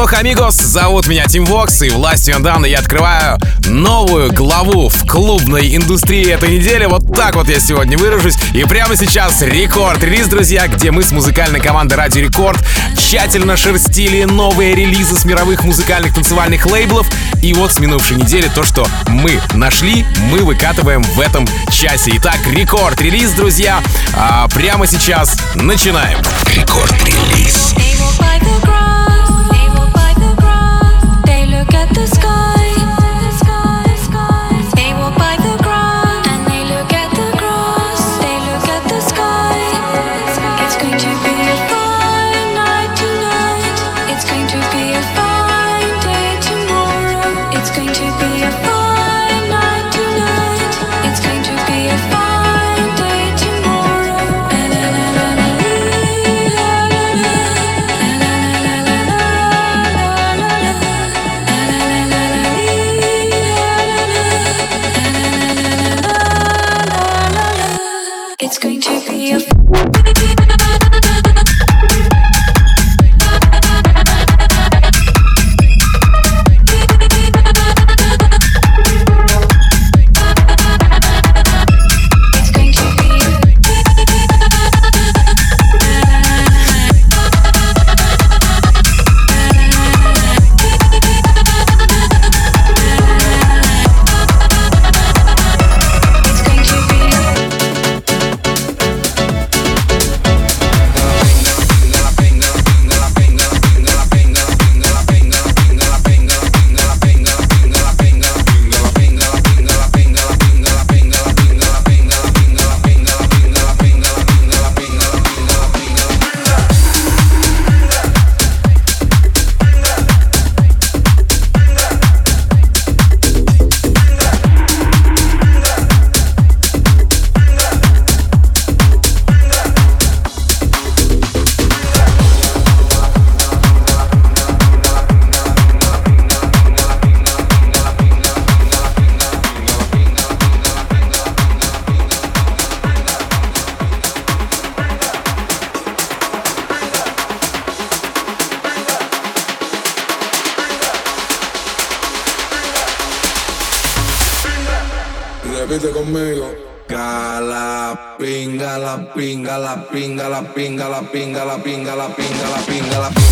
Алло, амигос, зовут меня Тим Вокс, и властью недавно я открываю новую главу в клубной индустрии этой недели. Вот так вот я сегодня выражусь. И прямо сейчас Record Release, друзья, где мы с музыкальной командой Радио Рекорд тщательно шерстили новые релизы с мировых музыкальных танцевальных лейблов. И вот с минувшей недели то, что мы нашли, мы выкатываем в этом часе. Итак, Record Release, друзья. А прямо сейчас начинаем. Record Release. look at the sky. Pinga, la pinga, la pinga, la pinga, la pinga, la pinga, la pinga,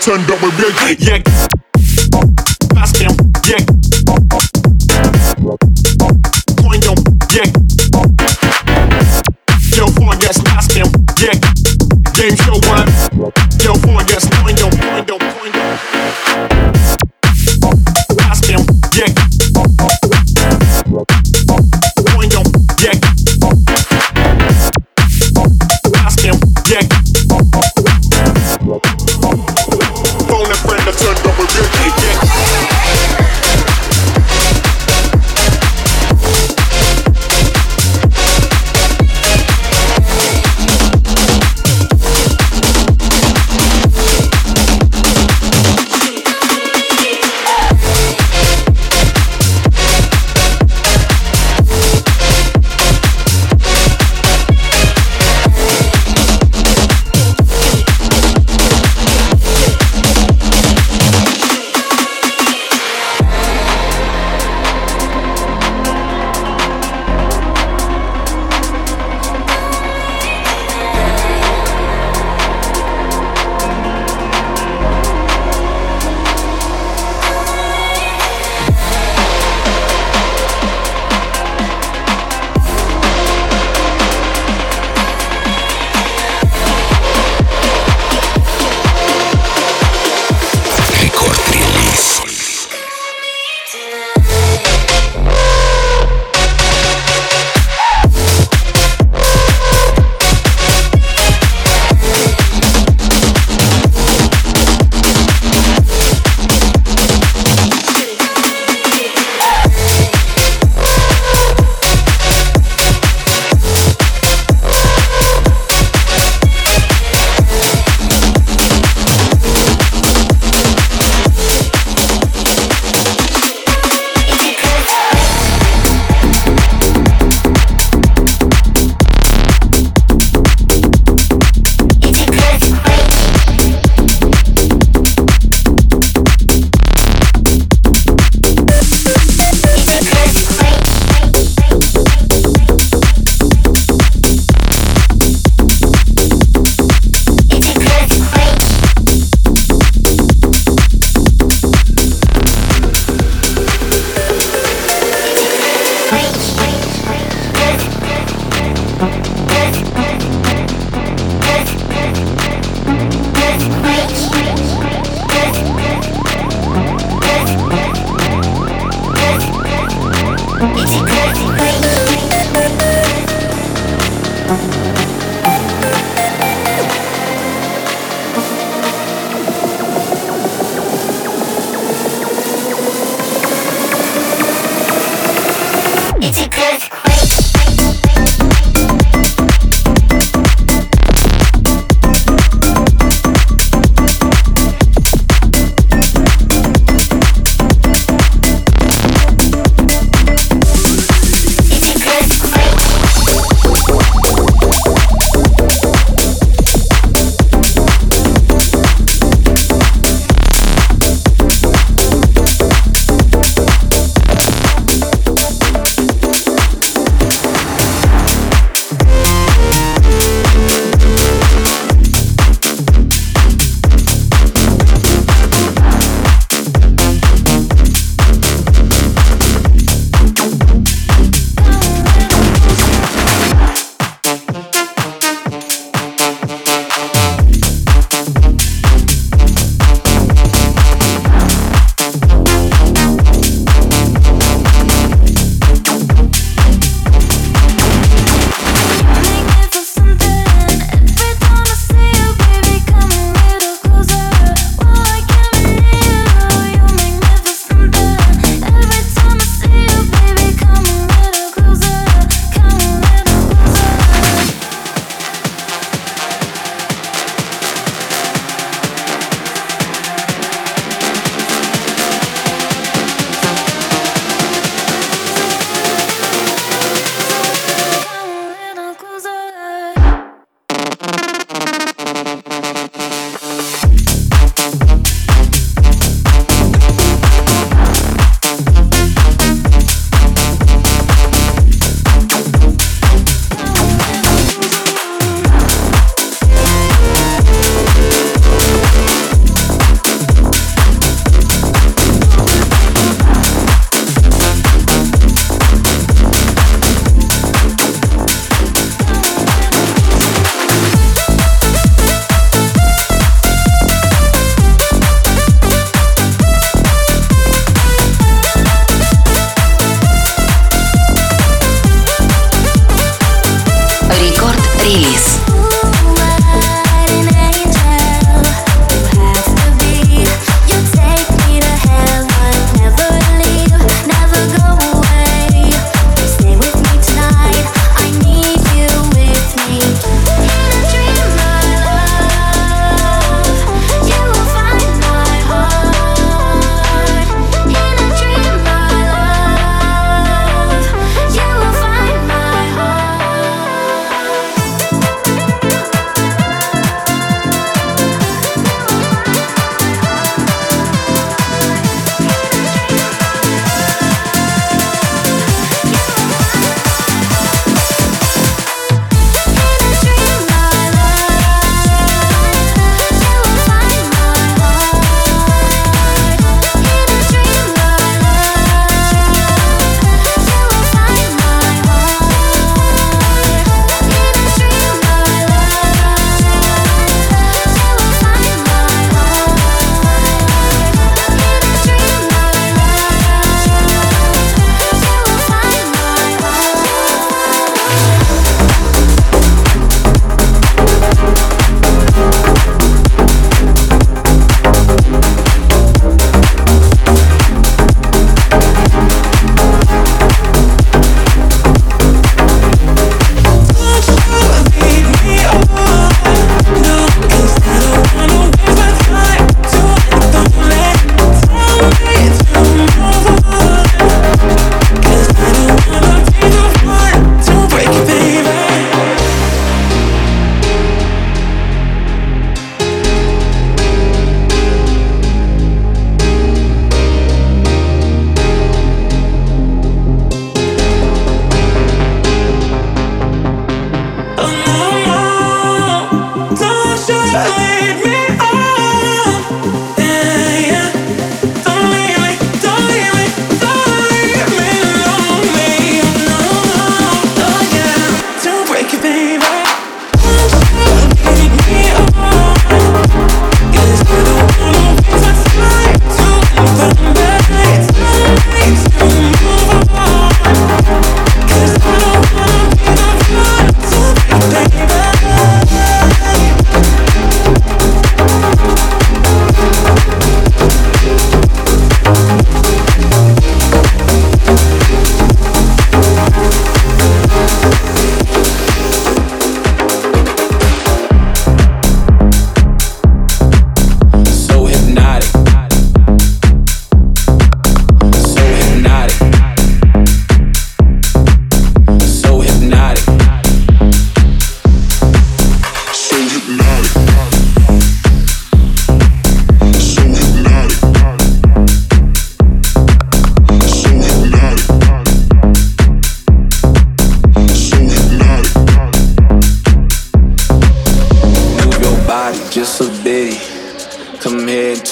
turned up a real yeah.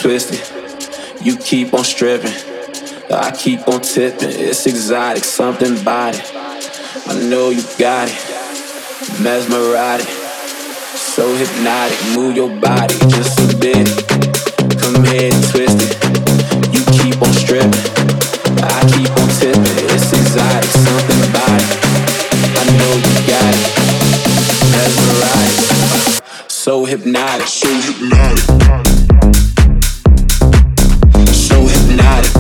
Twisted. You keep on stripping. I keep on tipping. It's exotic, something about it. I know you got it. Mesmerizing. So hypnotic. Move your body just a bit. Come here and twist it. You keep on stripping. I keep on tipping. It's exotic, something about it. I know you got it. So hypnotic. So hypnotic. not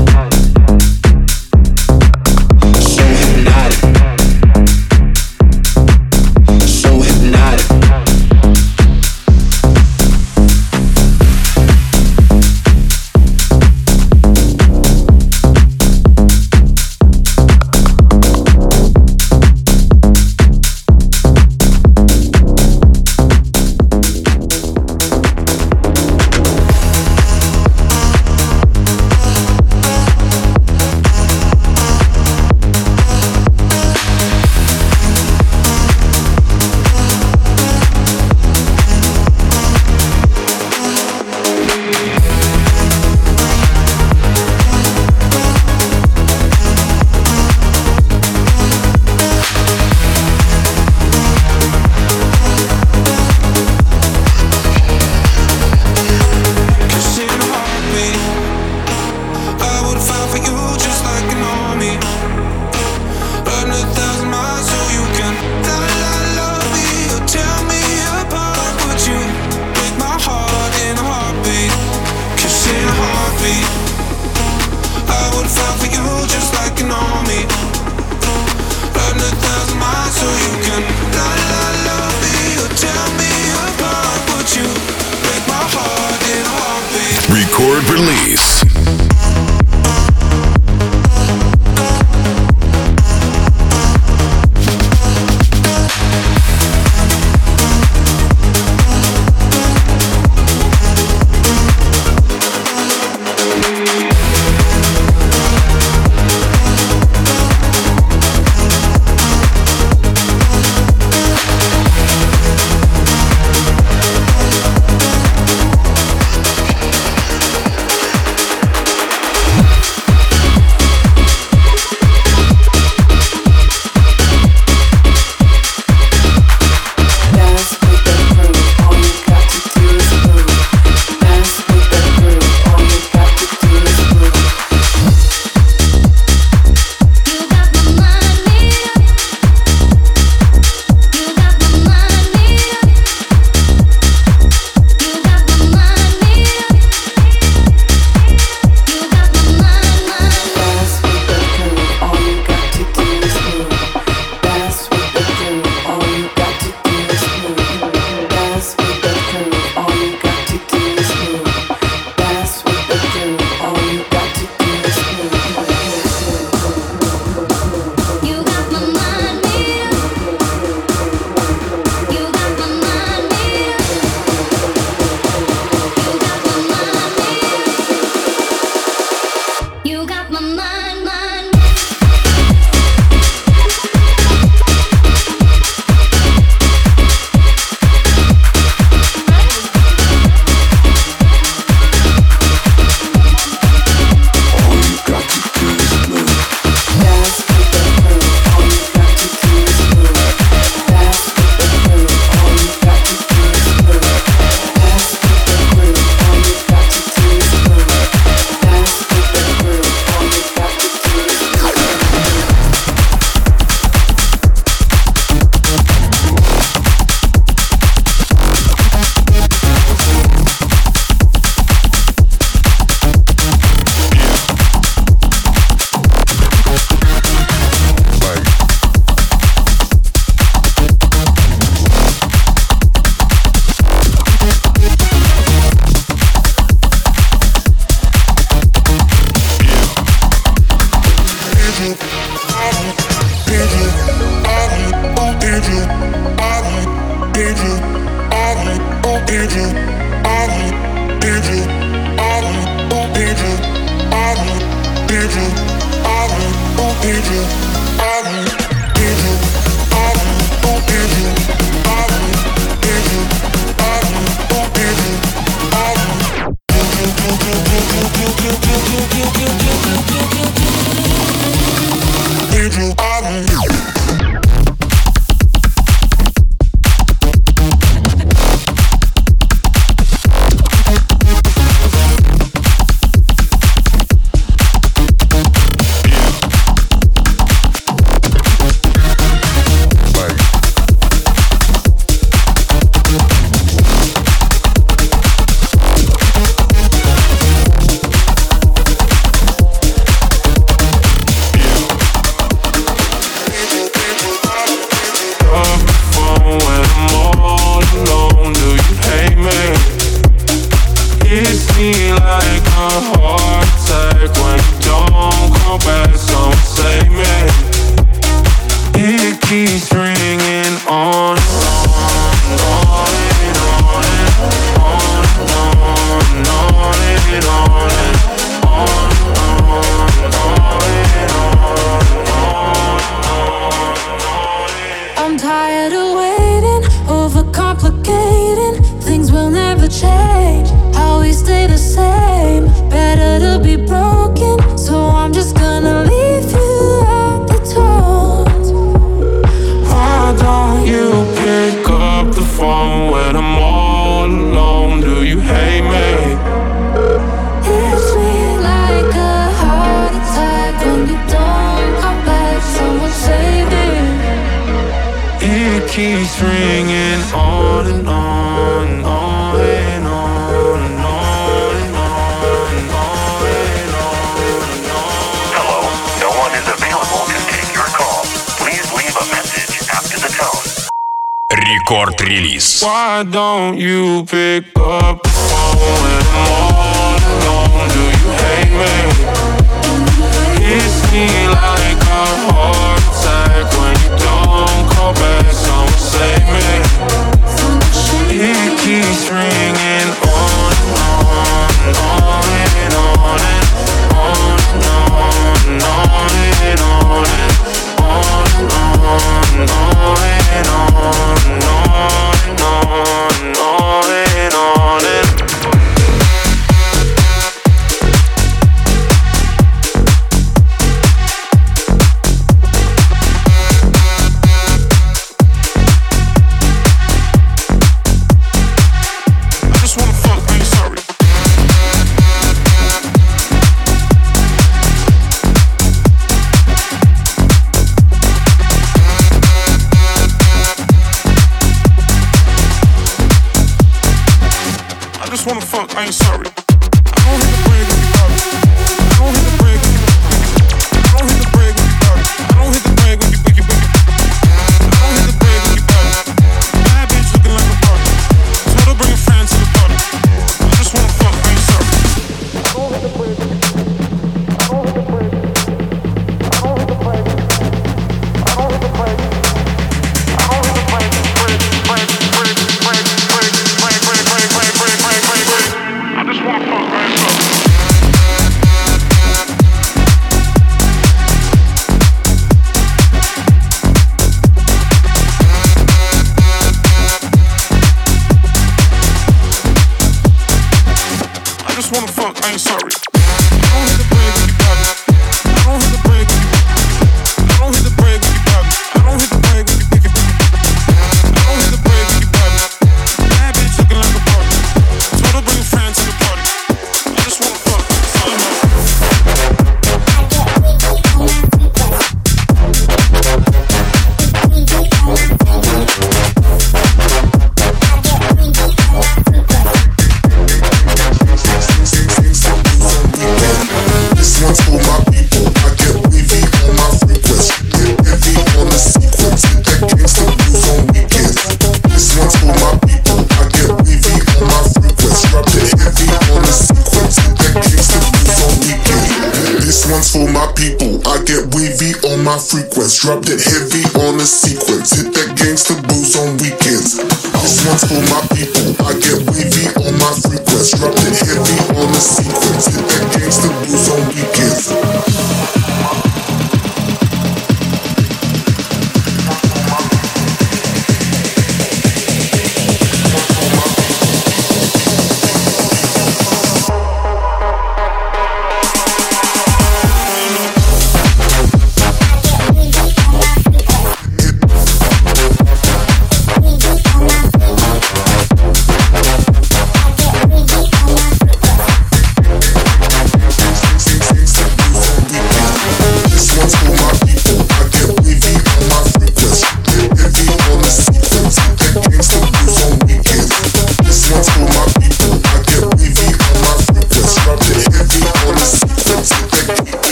frequency, dropped it heavy on the sequence.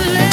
never let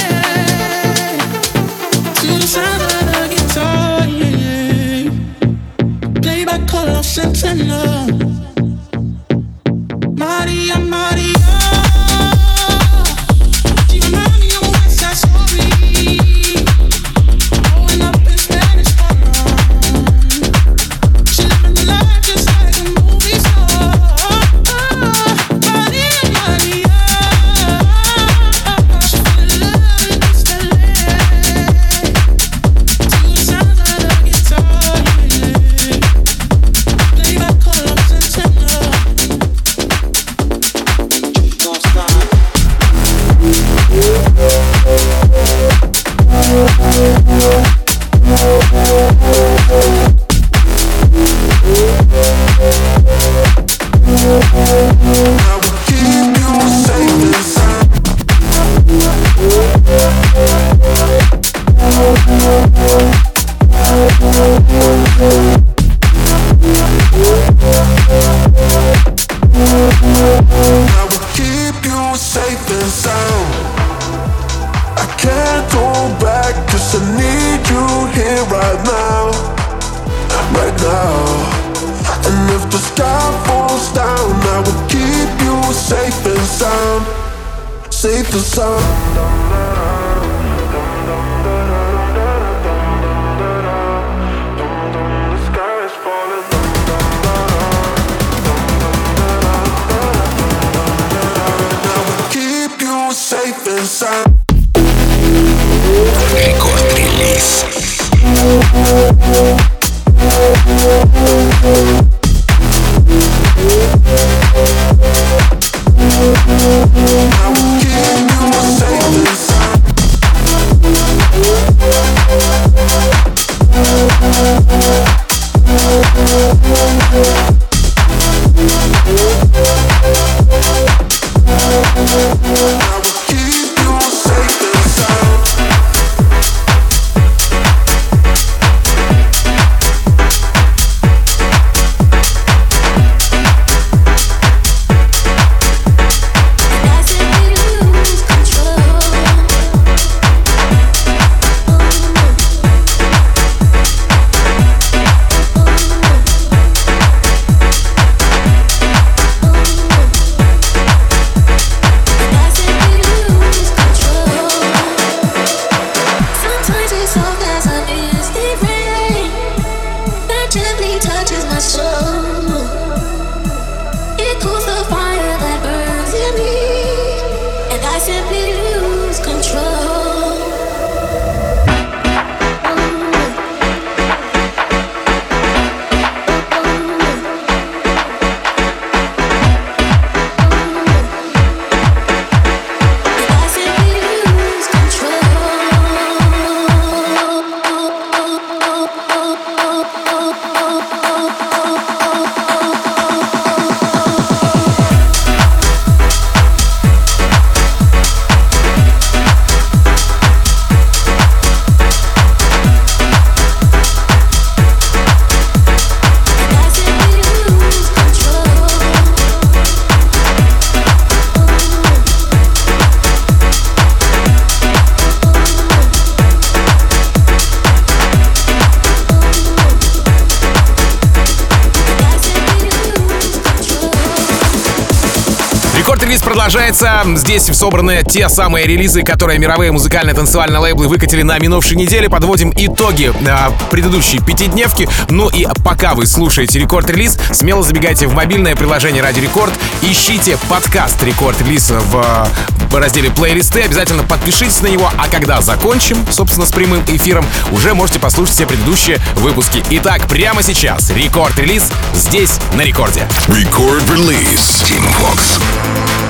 продолжается. Здесь собраны те самые релизы, которые мировые музыкальные танцевальные лейблы выкатили на минувшей неделе. Подводим итоги э, предыдущей пятидневки. Ну и пока вы слушаете рекорд-релиз, смело забегайте в мобильное приложение Ради Рекорд, ищите подкаст рекорд-релиз в в разделе плейлисты. Обязательно подпишитесь на него, а когда закончим, собственно, с прямым эфиром, уже можете послушать все предыдущие выпуски. Итак, прямо сейчас рекорд-релиз здесь, на рекорде. Release. Team Fox.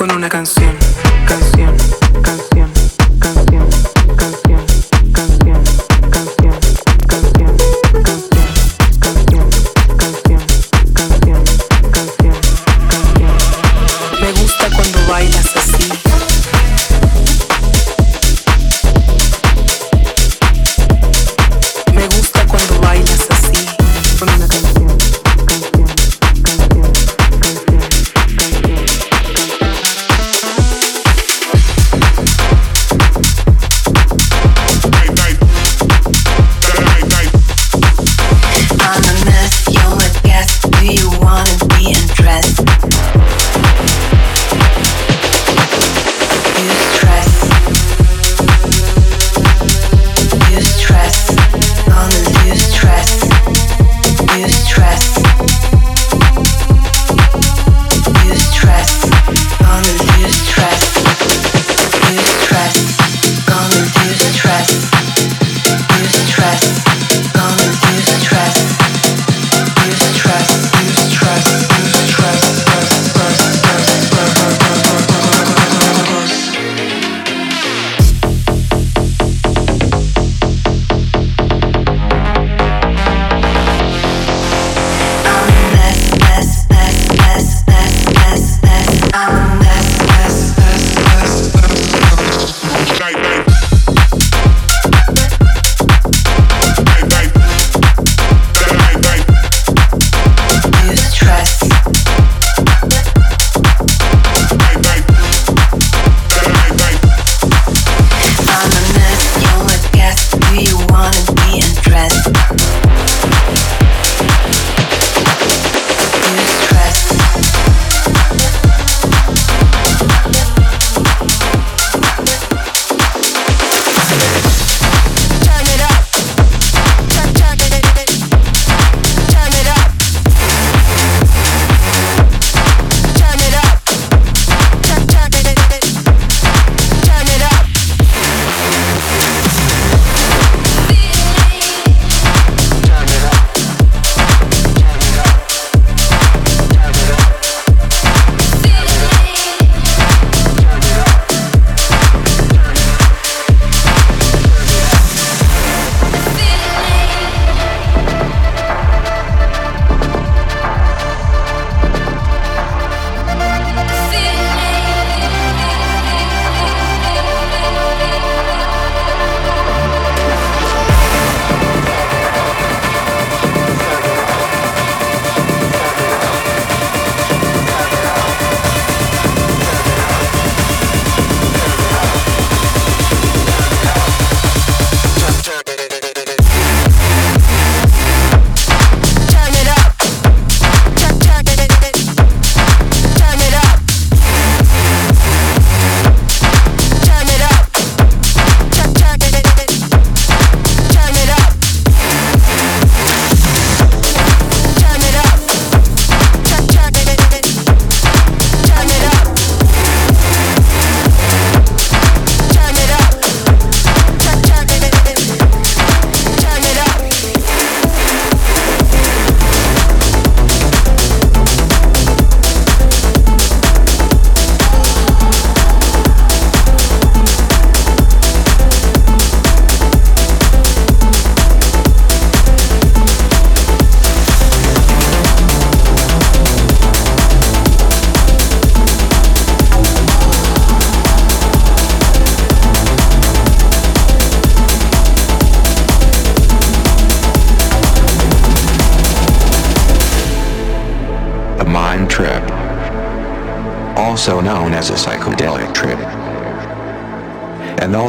con una canción.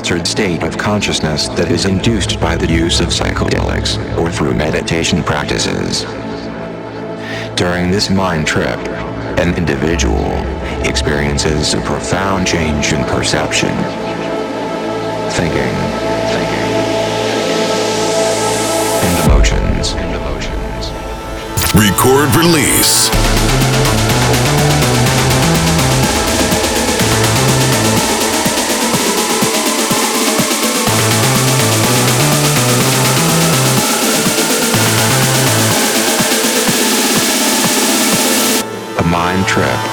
altered state of consciousness that is induced by the use of psychedelics, or through meditation practices. During this mind trip, an individual experiences a profound change in perception, thinking, thinking, and emotions. Record release. Trap.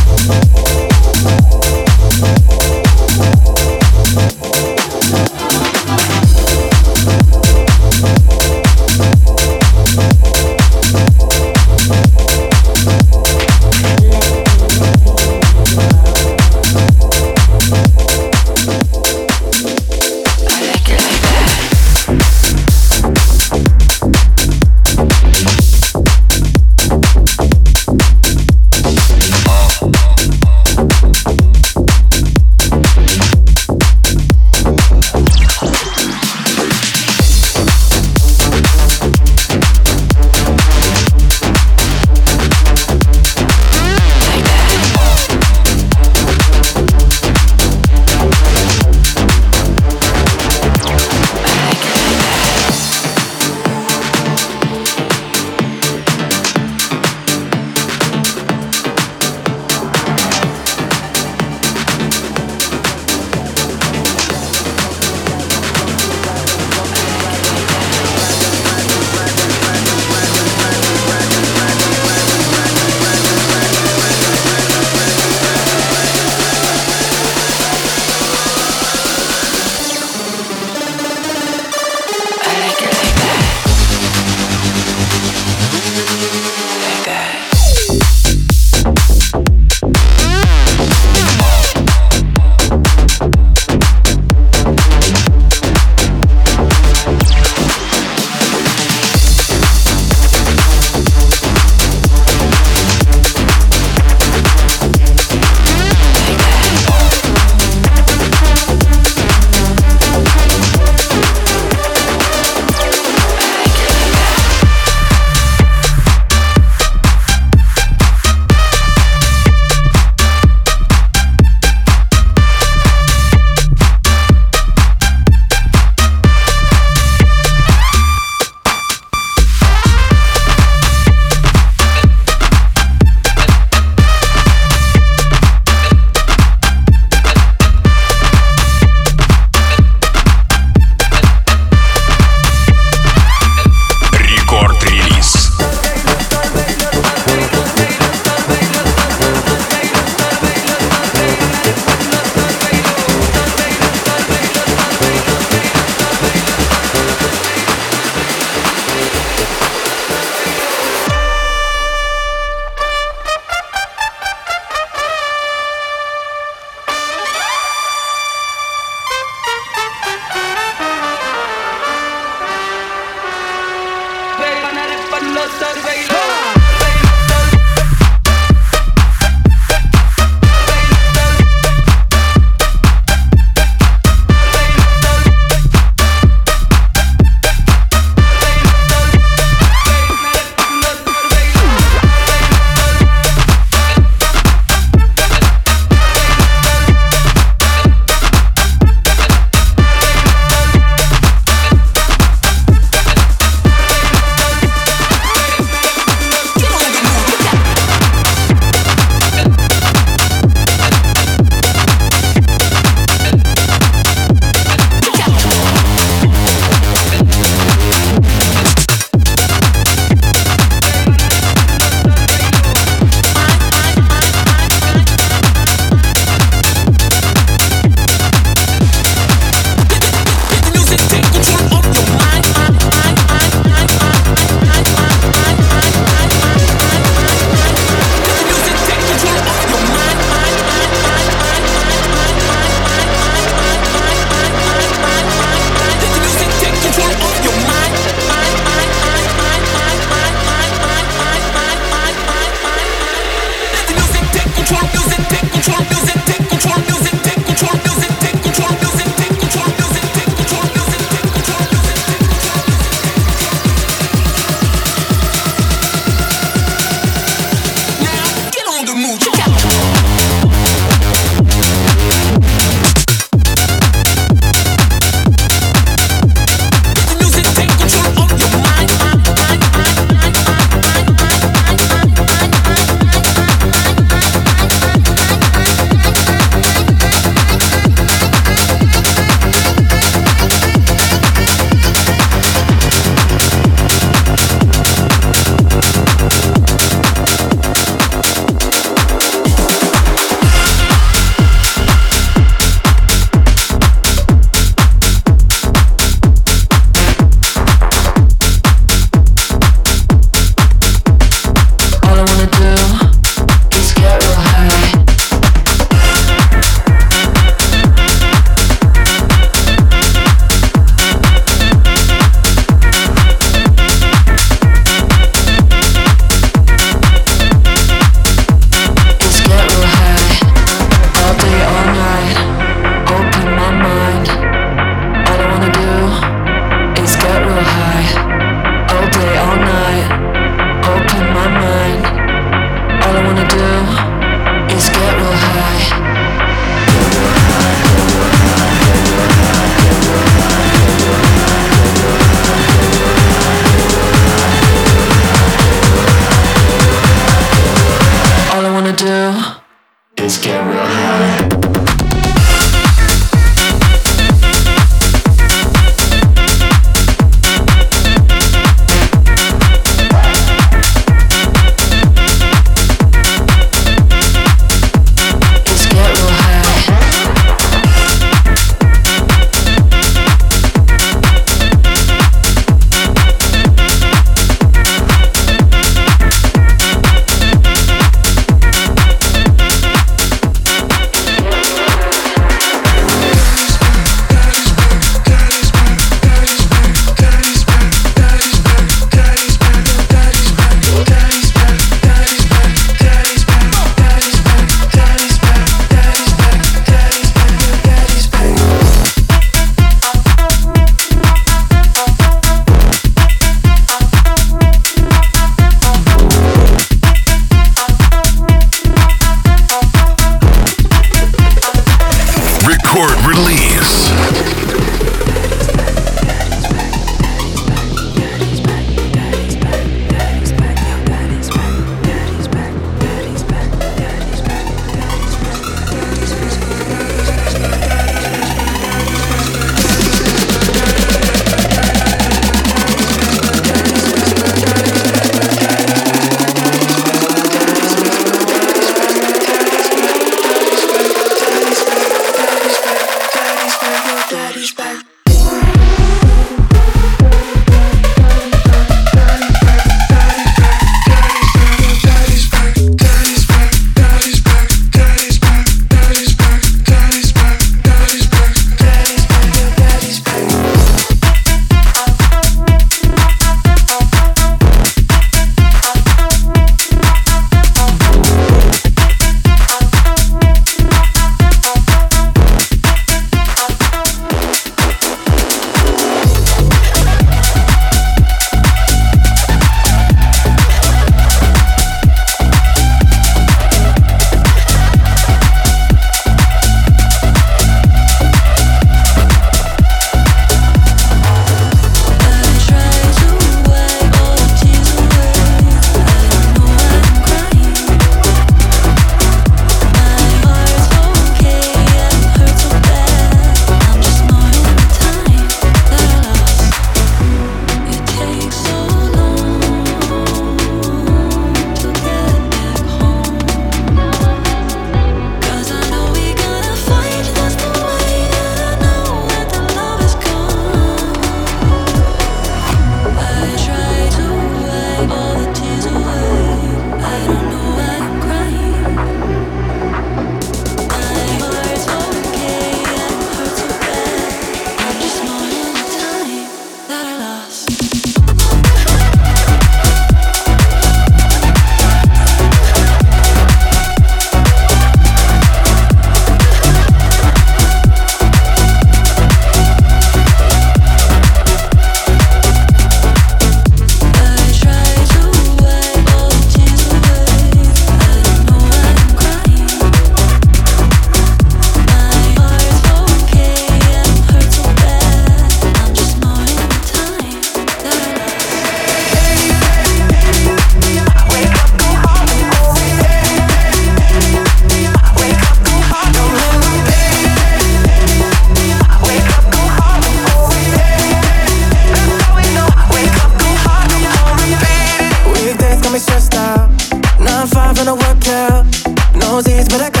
those hits, but I got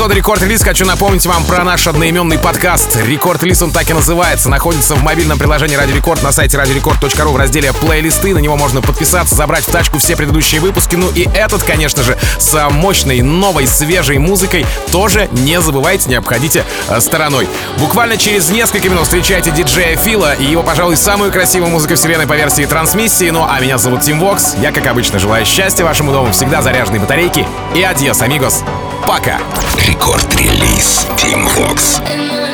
эпизода Record Release хочу напомнить вам про наш одноименный подкаст. Record Release он так и называется. Находится в мобильном приложении Радио Рекорд на сайте radiorecord.ru в разделе плейлисты. На него можно подписаться, забрать в тачку все предыдущие выпуски. Ну и этот, конечно же, с мощной, новой, свежей музыкой тоже не забывайте, не обходите э, стороной. Буквально через несколько минут встречайте диджея Фила и его, пожалуй, самую красивую музыку вселенной по версии TranceMission и. Ну а меня зовут Tim Vox. Я, как обычно, желаю счастья вашему дому, всегда заряженной батарейки. И адьос, амигос. Пока. Рекорд-релиз Team Vox.